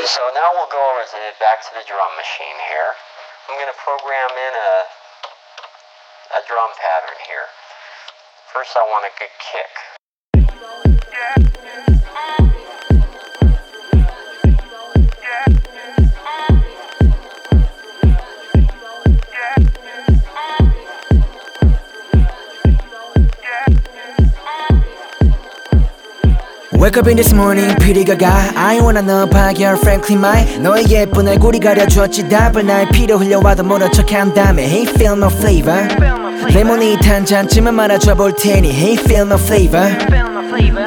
So now we'll go over to back to the drum machine here. I'm going to program in a, a drum pattern here. First I want a good kick. Wake up in this morning, pretty gaga I wanna know 박열 frankly my 너의 예쁜 얼굴이 가려주었지 답을 날 피로 흘려와도 모른 척한 다음에 Hey feel my flavor 레모네이드 한 잔쯤은 말아줘 볼 테니 Hey feel my flavor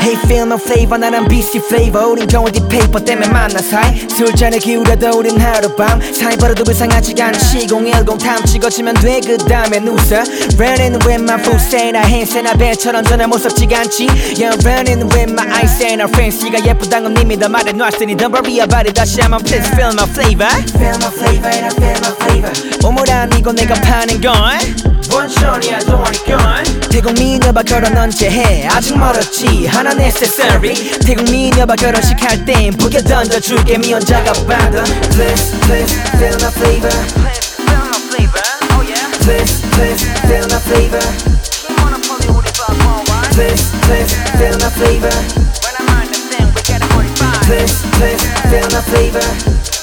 Hey feel my flavor 나랑 BC flavor 우린 경호디 페이퍼 때문에 만나 사이 술잔에 기울여도 우린 하룻밤 사이 벌어도 불쌍하지가 않지 010 다음 찍어지면 돼 그 다음엔 웃어 Running with my food say 나 행세나 배처럼 전혀 무섭지가 않지 Yeah running with my eyes say 나 fancy가 예쁘단 건 이미 다 말해놨으니 Don't worry about it 다시 한번 please feel my flavor Feel my flavor and I feel my flavor 오모란 이거 내가 파는 건 원천이야 gone 태국 미녀봐 결혼 언제 해 아직 멀었지 하나 necessary 태국 미녀봐 결혼식 할 땐 보게 던져줄게 미혼자가 봐도 Please please feel my flavor Please please feel my flavor Please please feel my flavor Please please feel my flavor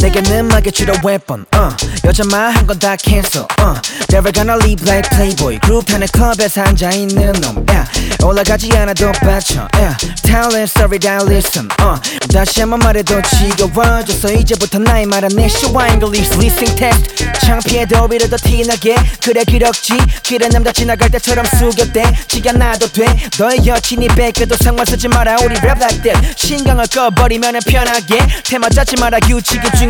내게는 음악의 주로 weapon uh. 여자만 한 건 다 cancel uh. Never gonna live like playboy. 그룹 하는 클럽에서 앉아있는 놈 yeah. 올라가지 않아도 받쳐 yeah. Talent story down listen uh. 다시 한 번 말해도 지겨워져서 이제부터 나의 말은 내 show English listening test. 창피해도 오히려 더 티나게. 그래 그렇지. 길에 남자 지나갈 때처럼 숙여대. 지가 나도 돼. 너의 여친이 뺏겨도 상관 쓰지 마라. 우리 랩 like that. 신경을 꺼버리면 편하게. 테마 짜지 마라. 규칙이 중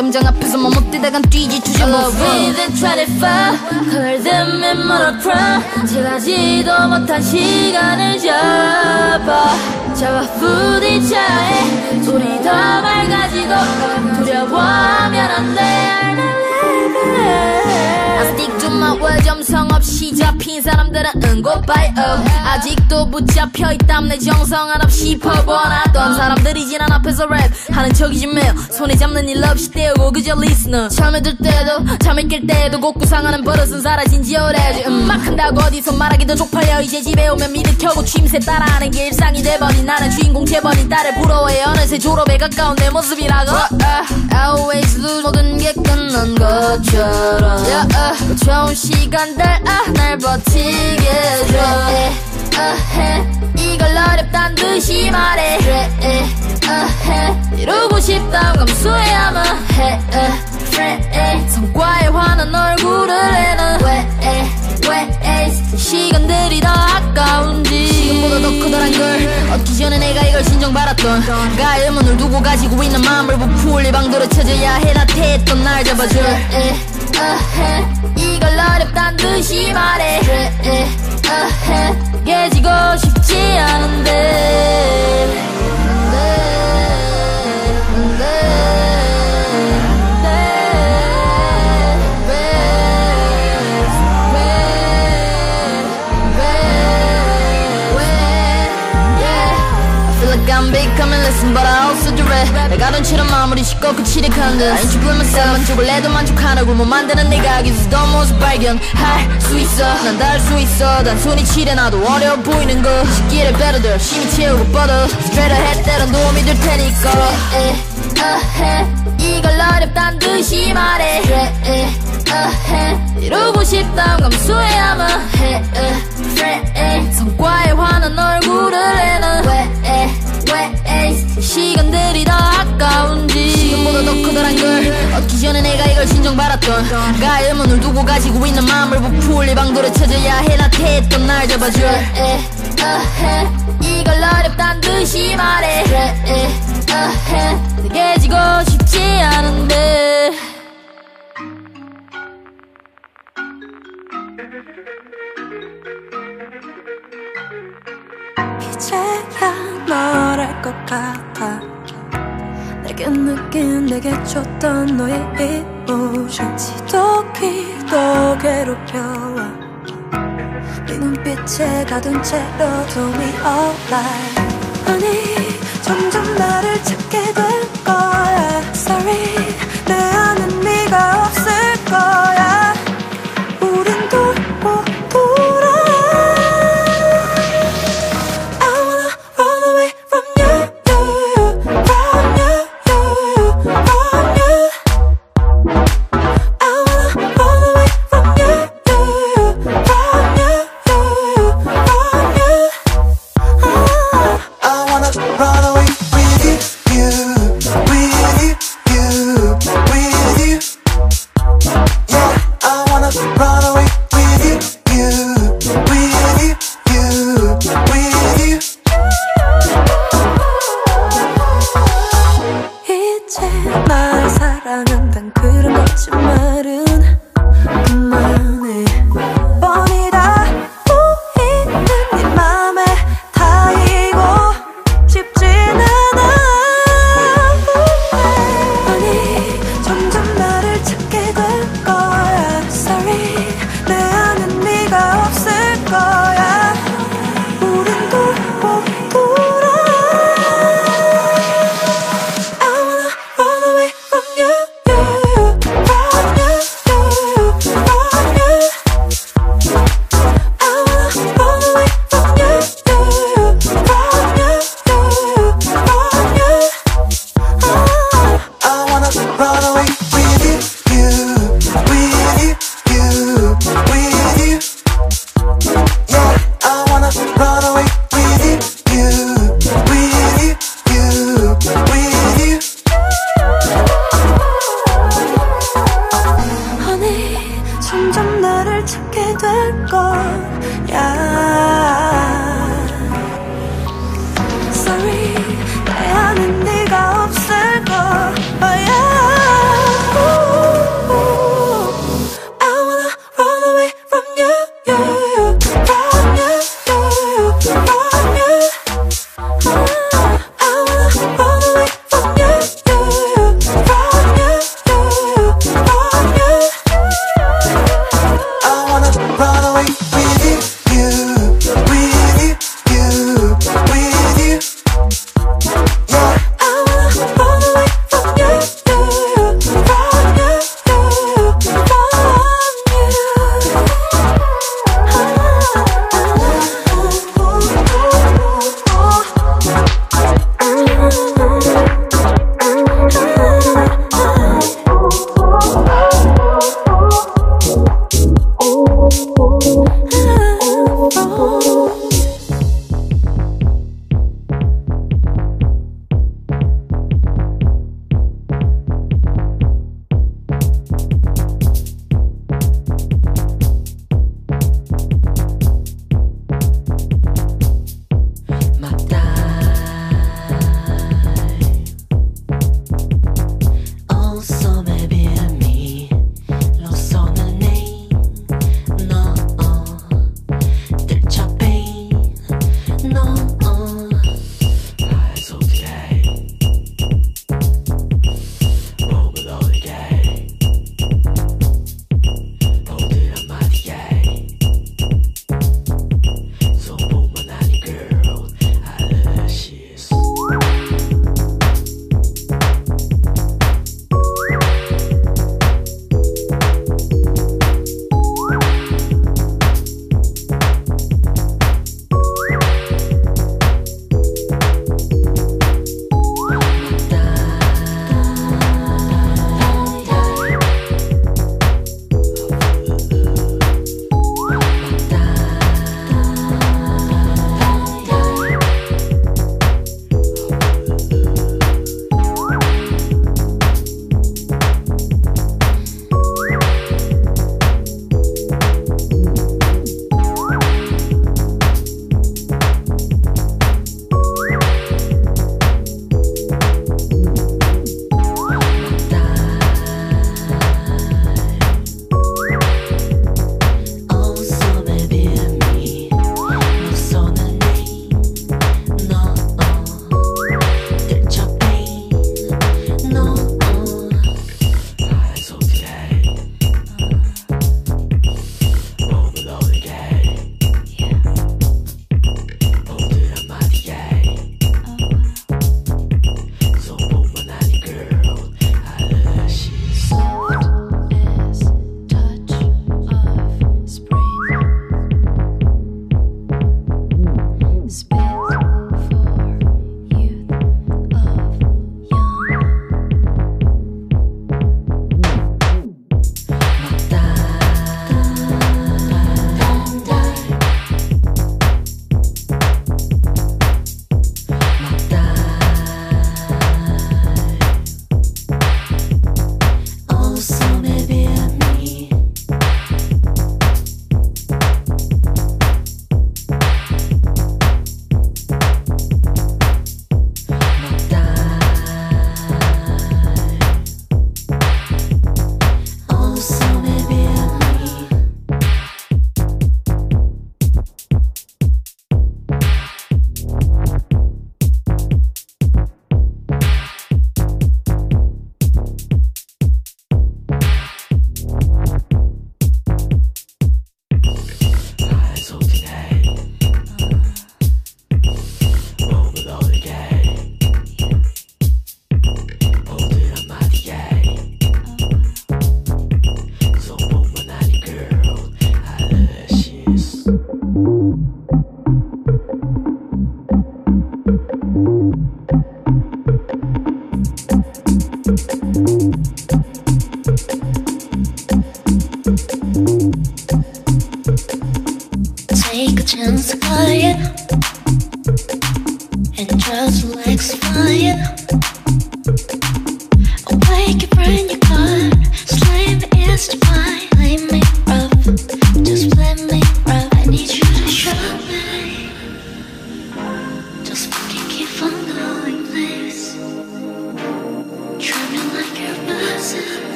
담장 앞에서 뭐 못뛰다간 뛰지 주제 뭐 Within 25 Heard them in monochrome 지나지도 못한 시간을 잡아. 잡아 부딪혀해. 소리 더 맑아지고. 두려워하면 안돼. I stick word 점성 없이 잡힌 사람들은 은고바이 아직도 붙잡혀 있담 내 정성 한없이 퍼보았던 사람들이 지난 앞에서 랩 하는 척이지 매일 손에 잡는 일 없이 떼우고 그저 리스너 잠에 들 때도 잠에 깰 때도 곡구상하는 버릇은 사라진 지 오래지. 음악 한다고 어디서 말하기도 쪽팔려. 이제 집에 오면 미드 켜고 취임새 따라하는 게 일상이 돼버린 나는 주인공 돼버린 딸을 부러워해. 어느새 졸업에 가까운 내 모습이라고. I always lose 모든 게 끝난 것처럼. yeah, uh, 어려운 시간들 아, 날 버티게 줘. 아, 이걸 어렵단 듯이 말해. 아, 아, 이루고 싶다 감수해야만 해. 성과에 화난 얼굴을 해는 시간들이 더 아까운지. 지금보다 더 커다란 걸 얻기 전에 내가 이걸 신정받았던 가을 문을 두고 가지고 있는 마음을 부풀리 방도로 찾아야 해나태했던 날 잡아줄 이걸 어렵단 듯이 말해 깨지고 싶지 않은데 but I also 내가 눈치는 마무리 씻고 그치릭한 듯. I ain't myself 만족을 해도 만족하는 굴못 만드는 기스 더 모습 발견할 수 있어. 난 닿을 수 있어. 단순히 칠해놔도 어려워 보이는 거 시기를 better 심히 채우고 뻗어. Straight ahead 때론 도움이 될 테니까. 이걸 어렵단 듯이 말해. 이루고 싶다면 감수해야만 해 성과에 화난 얼굴을 내는 왜 시간 들이 더 아까운지. 시간보다 더 커다란 걸 얻기 전에 내가 이걸 신정받았던 가의 의문을 두고 가지고 있는 마음을 부풀리 방도를 찾아야 해나 태했던 날 잡아줄 이걸 어렵단 듯이 말해. 깨지고 싶지 않은데. 이제야 널것 같아 내게 느낀 내게 줬던 너의 이모션 지독히도 괴롭혀와 네 눈빛에 가둔 채로 do me alright. 아니 점점 나를 찾게 될 거야. Sorry 내 안엔 네가 없을 거야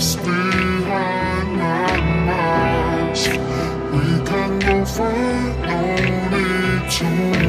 face behind my. We can go find only two.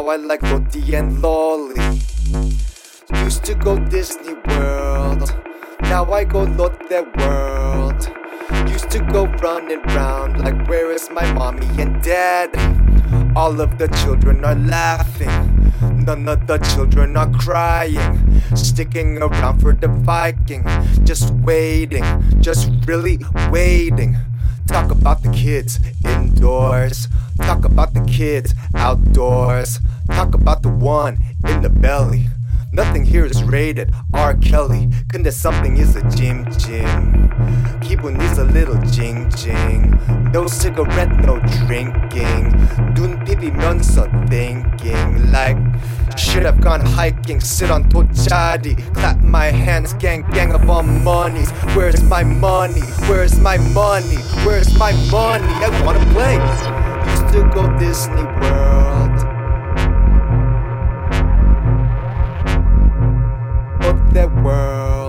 Now I like Lottie and Lolly. Used to go Disney World, now I go Lotte World. Used to go running round like where is my mommy and dad? All of the children are laughing, none of the children are crying. Sticking around for the Viking, just waiting, just really waiting. Talk about the kids indoors. Talk about the kids outdoors. Talk about the one in the belly. Nothing here is rated R. Kelly. 근데 something is a Jim Jim. 기분 is a little jing jing. No cigarette, no drinking. 눈 비비면서 thinking like. Should have gone hiking, sit on Tochadi. Clap my hands, gang, gang up on monies. Where's my money? Where's my money? Where's my money? I wanna play. Used to go Disney World. But that world.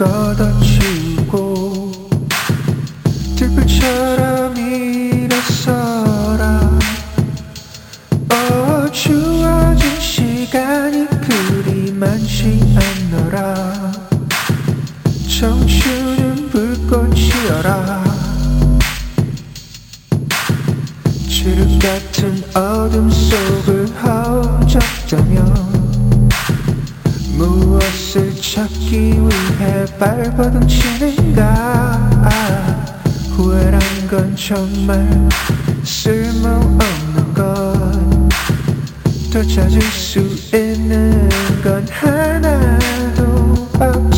걷어치우고 들불처럼 일어서라. 어 주어진 시간이 그리 많지 않노라. 청춘은 불꽃이여라. 칠흑 같은 어둠 속을 허적다며 무엇을 찾기 위해 발버둥 치는가? 후회란 건 정말 쓸모없는 것. 더 찾을 수 있는 건 하나도 없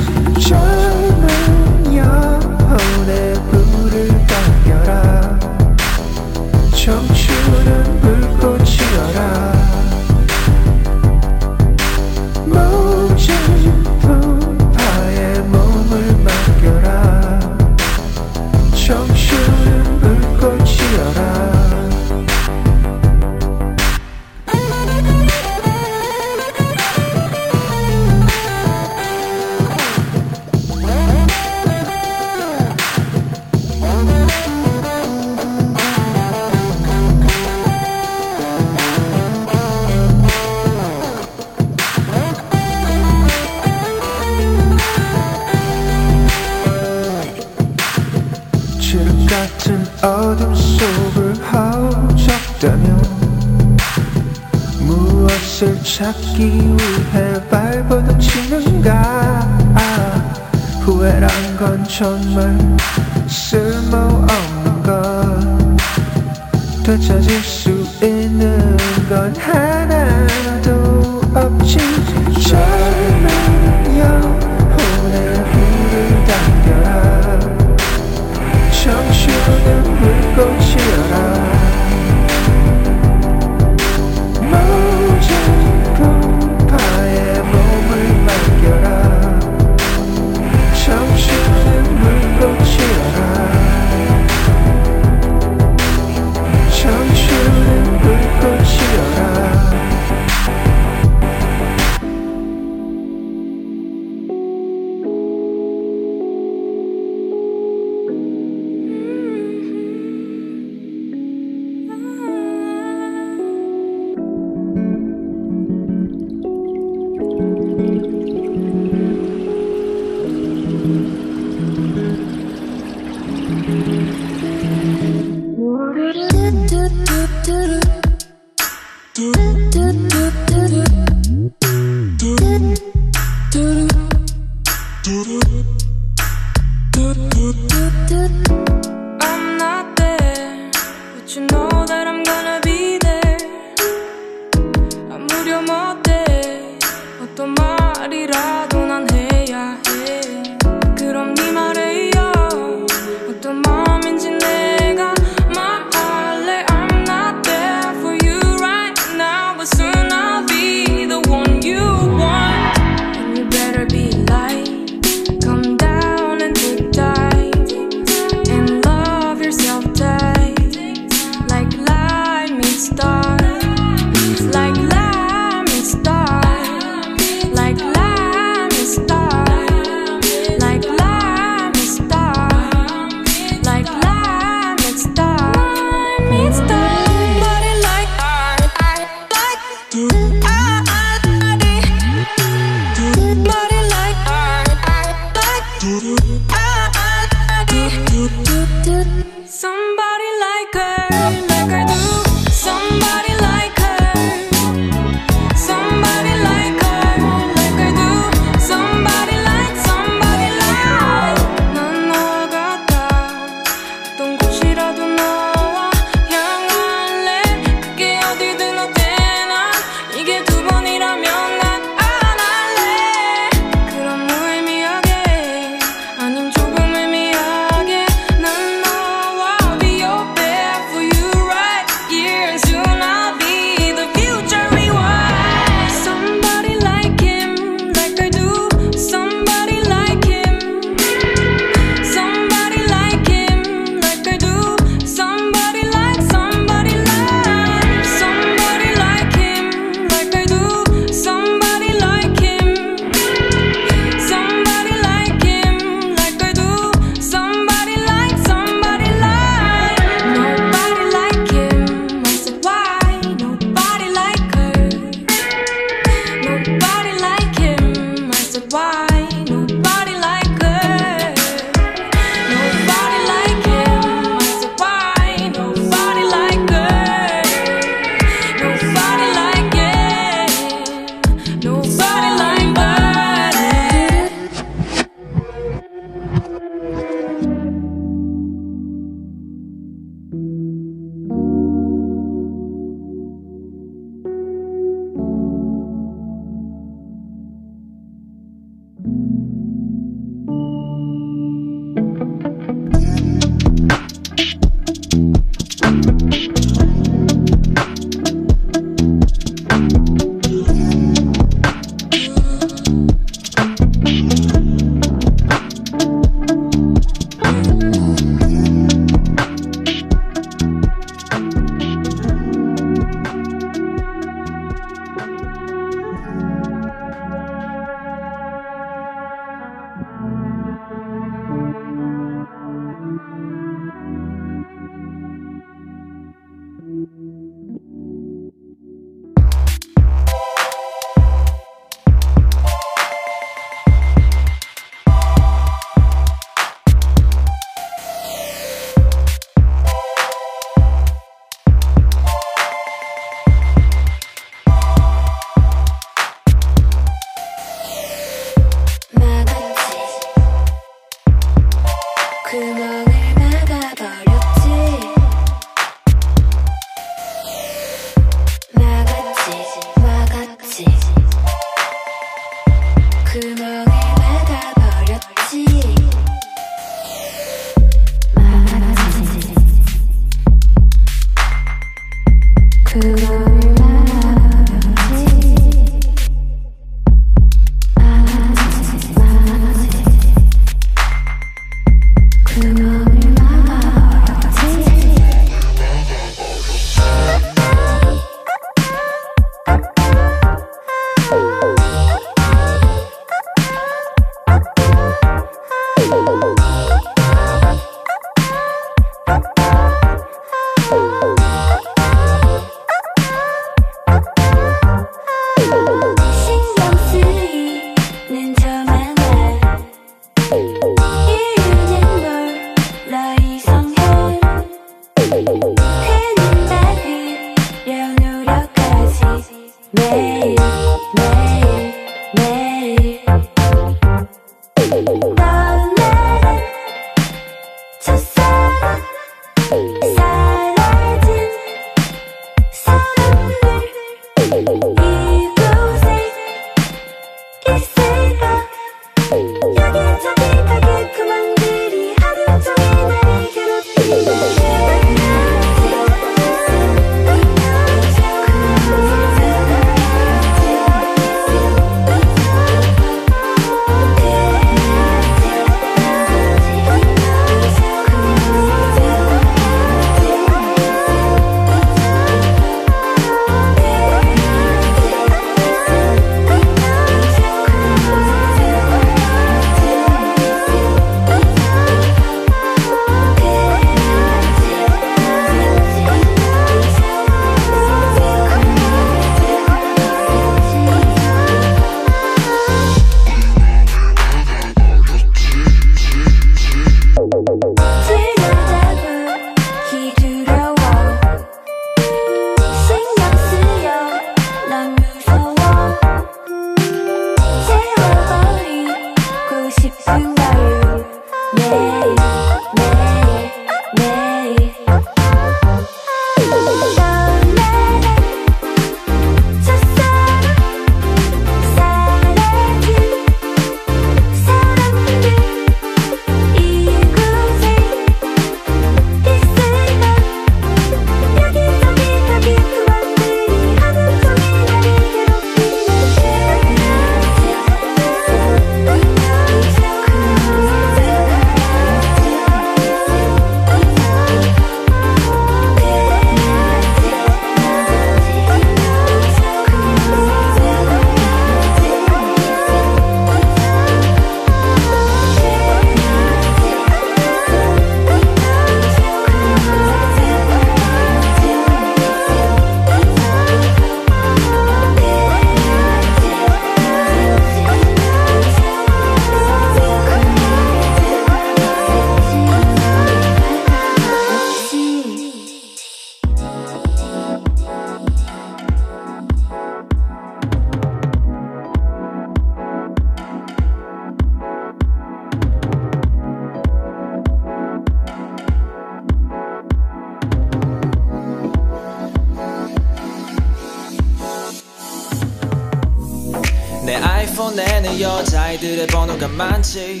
여자아이들의 번호가 많지.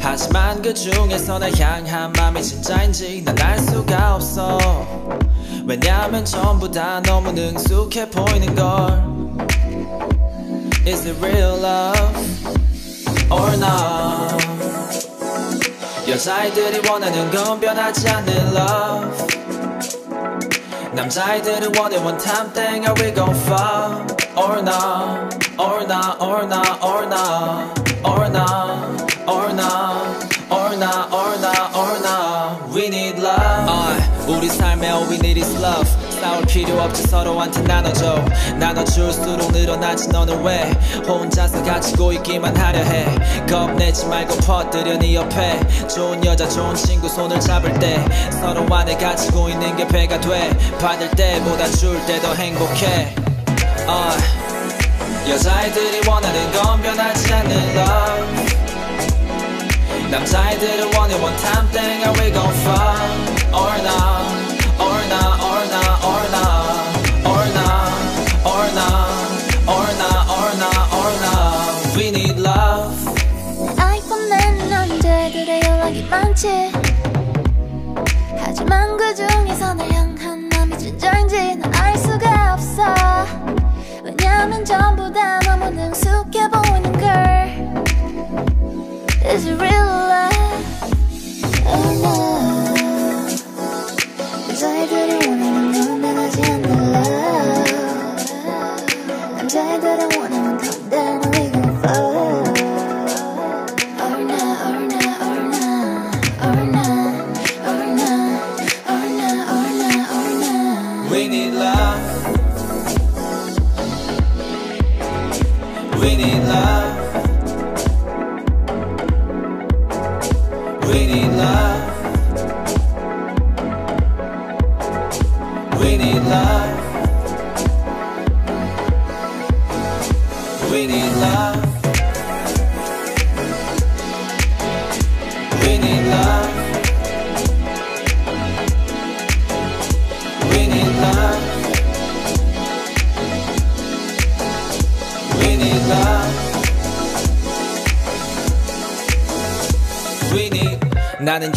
하지만 그 중에서 날 향한 맘이 진짜인지 난 알 수가 없어. 왜냐면 전부 다 너무 능숙해 보이는 걸. Is it real love or not? 여자아이들이 원하는 건 변하지 않는 love. 남자아이들은 원해 one time thing are we gon' fall or not Or not, or not, or not, or not, or not, or not, or not, or not. We need love. Uh, 우리 삶에 all we need is love. 싸울 필요 없지 서로한테 나눠줘 나눠줄수록 늘어나지 너는 왜 혼자서 가지고 있기만 하려 해 겁내지 말고 퍼뜨려 네 옆에 좋은 여자 좋은 친구 손을 잡을 때 서로 안에 가지고 있는 게 배가 돼 받을 때보다 줄 때 더 행복해 uh. 여자애들이 원하는 건 변하지 않는 love 남자애들은 원해 one time thing Are we gon' fuck or not Or not or not or not Or not or not Or not or not or not We need love 아이폰은 남자애들의 연락이 많지 하지만 그 중에서 날 향한 마음이 진정인지 난 알 수가 없어 왜냐면 전부 다 너무 능숙해 보이는 걸 Is it real love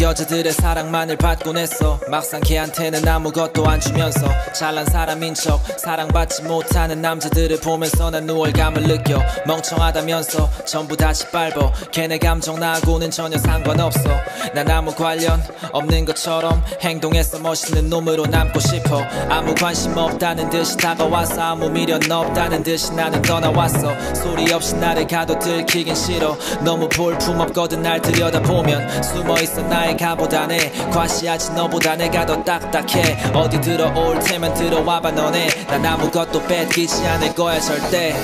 여자들의 사랑만을 받곤 했어. 막상 걔한테는 아무것도 안 주면서 잘난 사람인 척 사랑받지 못하는 남자들을 보면서 난 우월감을 느껴. 멍청하다면서 전부 다 짓밟어. 걔네 감정 나하고는 전혀 상관없어. 난 아무 관련 없는 것처럼 행동해서 멋있는 놈으로 남고 싶어. 아무 관심 없다는 듯이 다가와서 아무 미련 없다는 듯이 나는 떠나왔어. 소리 없이 나를 가도 들키긴 싫어. 너무 볼품없거든 날 들여다보면 숨어있어 나의 가보다네. 과시하지 너보다 내가 더 딱딱해. 어디 들어올 테면 들어와봐 너네. 난 아무것도 뺏기지 않을 거야 절대.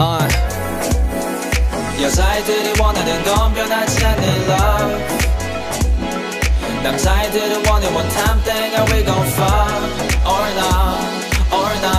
uh. 여자애들이 원하는 건 변하지 않는 love 남자애들은 원해 one time thing and we gon' fuck or not or not